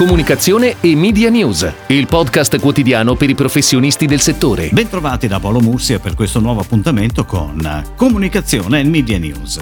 Comunicazione e Media News, il podcast quotidiano per i professionisti del settore. Bentrovati da Paolo Mursia per questo nuovo appuntamento con Comunicazione e Media News.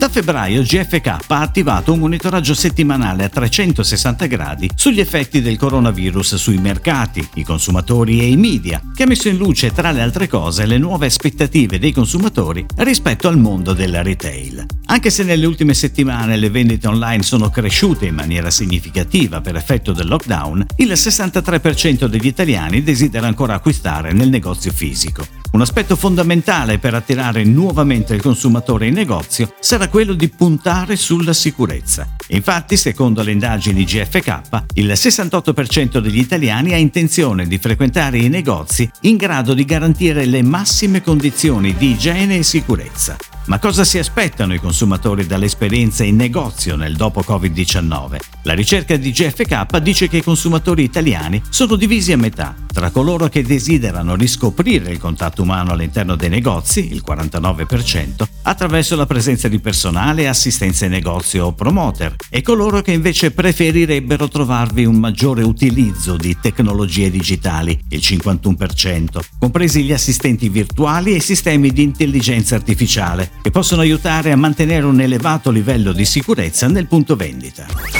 Da febbraio GFK ha attivato un monitoraggio settimanale a 360 gradi sugli effetti del coronavirus sui mercati, i consumatori e i media, che ha messo in luce tra le altre cose le nuove aspettative dei consumatori rispetto al mondo del retail. Anche se nelle ultime settimane le vendite online sono cresciute in maniera significativa per effetto del lockdown, il 63% degli italiani desidera ancora acquistare nel negozio fisico. Un aspetto fondamentale per attirare nuovamente il consumatore in negozio sarà quello di puntare sulla sicurezza. Infatti, secondo le indagini GFK, il 68% degli italiani ha intenzione di frequentare i negozi in grado di garantire le massime condizioni di igiene e sicurezza. Ma cosa si aspettano i consumatori dall'esperienza in negozio nel dopo Covid-19? La ricerca di GFK dice che i consumatori italiani sono divisi a metà tra coloro che desiderano riscoprire il contatto umano all'interno dei negozi, il 49%, attraverso la presenza di personale, assistenza in negozio o promoter, e coloro che invece preferirebbero trovarvi un maggiore utilizzo di tecnologie digitali, il 51%, compresi gli assistenti virtuali e sistemi di intelligenza artificiale, che possono aiutare a mantenere un elevato livello di sicurezza nel punto vendita.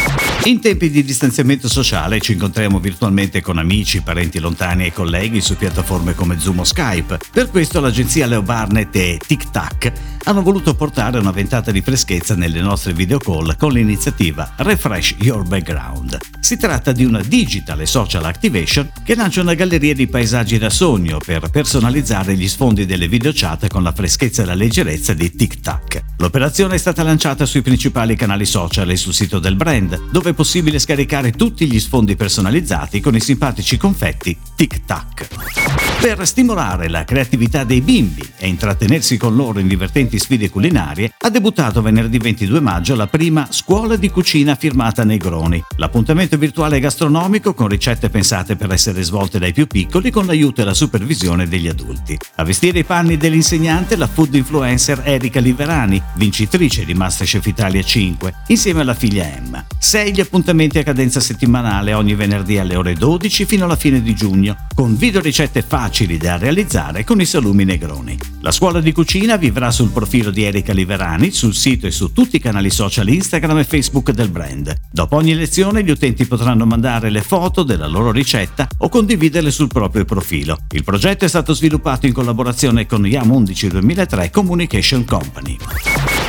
In tempi di distanziamento sociale ci incontriamo virtualmente con amici, parenti lontani e colleghi su piattaforme come Zoom o Skype. Per questo l'agenzia Leo Barnett e TikTok hanno voluto portare una ventata di freschezza nelle nostre video call con l'iniziativa Refresh Your Background. Si tratta di una digital e social activation che lancia una galleria di paesaggi da sogno per personalizzare gli sfondi delle video chat con la freschezza e la leggerezza di TikTok. L'operazione è stata lanciata sui principali canali social e sul sito del brand, dove è possibile scaricare tutti gli sfondi personalizzati con i simpatici confetti TikTok. Per stimolare la creatività dei bimbi e intrattenersi con loro in divertenti sfide culinarie, ha debuttato venerdì 22 maggio la prima Scuola di cucina firmata Negroni, l'appuntamento virtuale gastronomico con ricette pensate per essere svolte dai più piccoli con l'aiuto e la supervisione degli adulti. A vestire i panni dell'insegnante la food influencer Erika Liverani, vincitrice di Masterchef Italia 5, insieme alla figlia Emma. Sei gli appuntamenti a cadenza settimanale ogni venerdì alle ore 12 fino alla fine di giugno, con video ricette facili facili da realizzare con i salumi negroni. La scuola di cucina vivrà sul profilo di Erika Liverani, sul sito e su tutti i canali social Instagram e Facebook del brand. Dopo ogni lezione gli utenti potranno mandare le foto della loro ricetta o condividerle sul proprio profilo. Il progetto è stato sviluppato in collaborazione con YAM 11 2003 Communication Company.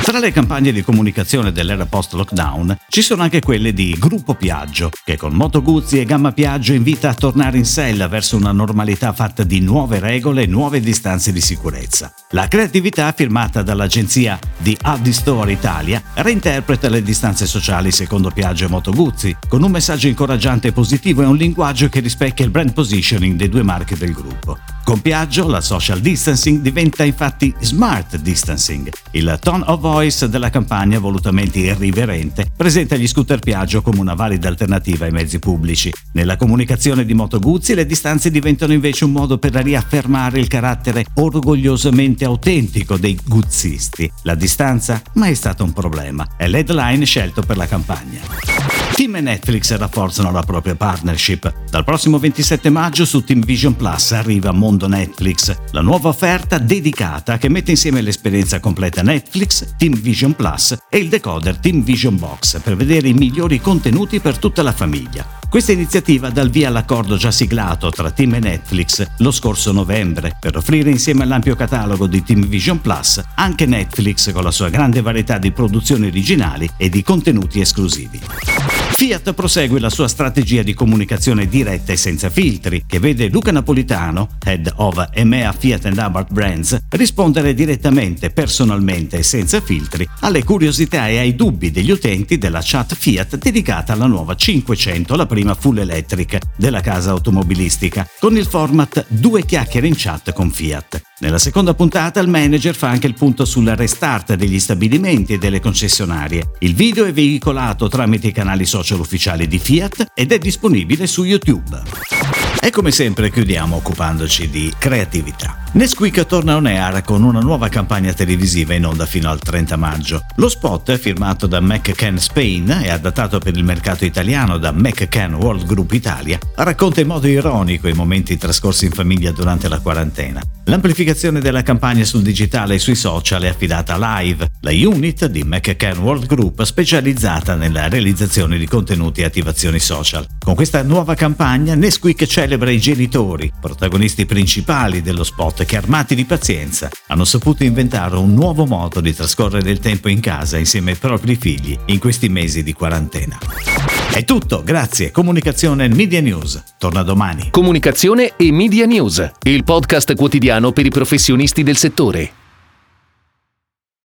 Tra le campagne di comunicazione dell'era post-lockdown ci sono anche quelle di Gruppo Piaggio, che con Moto Guzzi e Gamma Piaggio invita a tornare in sella verso una normalità fatta di nuove regole e nuove distanze di sicurezza. La creatività firmata dall'agenzia di Addi Store Italia reinterpreta le distanze sociali secondo Piaggio e Moto Guzzi, con un messaggio incoraggiante e positivo e un linguaggio che rispecchia il brand positioning dei due marchi del gruppo. Con Piaggio la social distancing diventa infatti smart distancing. Il tone of voice della campagna, volutamente irriverente, presenta gli scooter Piaggio come una valida alternativa ai mezzi pubblici. Nella comunicazione di Moto Guzzi le distanze diventano invece un modo per riaffermare il carattere orgogliosamente autentico dei guzzisti. La distanza mai è stato un problema, è l'headline scelto per la campagna. Team e Netflix rafforzano la propria partnership. Dal prossimo 27 maggio su Team Vision Plus arriva Mondo Netflix, la nuova offerta dedicata che mette insieme l'esperienza completa Netflix, Team Vision Plus e il decoder Team Vision Box per vedere i migliori contenuti per tutta la famiglia. Questa iniziativa dà il via all'accordo già siglato tra Team e Netflix lo scorso novembre per offrire insieme all'ampio catalogo di Team Vision Plus anche Netflix con la sua grande varietà di produzioni originali e di contenuti esclusivi. Fiat prosegue la sua strategia di comunicazione diretta e senza filtri, che vede Luca Napolitano, head of EMEA Fiat and Abarth Brands, rispondere direttamente, personalmente e senza filtri alle curiosità e ai dubbi degli utenti della chat Fiat dedicata alla nuova 500, la prima full electric della casa automobilistica, con il format Due chiacchiere in chat con Fiat. Nella seconda puntata il manager fa anche il punto sul restart degli stabilimenti e delle concessionarie. Il video è veicolato tramite i canali social ufficiali di Fiat ed è disponibile su YouTube. E come sempre chiudiamo occupandoci di creatività. Nesquik torna on air con una nuova campagna televisiva in onda fino al 30 maggio. Lo spot, firmato da McCann Spain e adattato per il mercato italiano da McCann World Group Italia, racconta in modo ironico i momenti trascorsi in famiglia durante la quarantena. L'amplificazione della campagna sul digitale e sui social è affidata a Live, la unit di McCann World Group specializzata nella realizzazione di contenuti e attivazioni social. Con questa nuova campagna Nesquik celebra i genitori, protagonisti principali dello spot che armati di pazienza hanno saputo inventare un nuovo modo di trascorrere il tempo in casa insieme ai propri figli in questi mesi di quarantena. È tutto, grazie. Comunicazione Media News. Torna domani. Comunicazione e Media News, il podcast quotidiano per i professionisti del settore.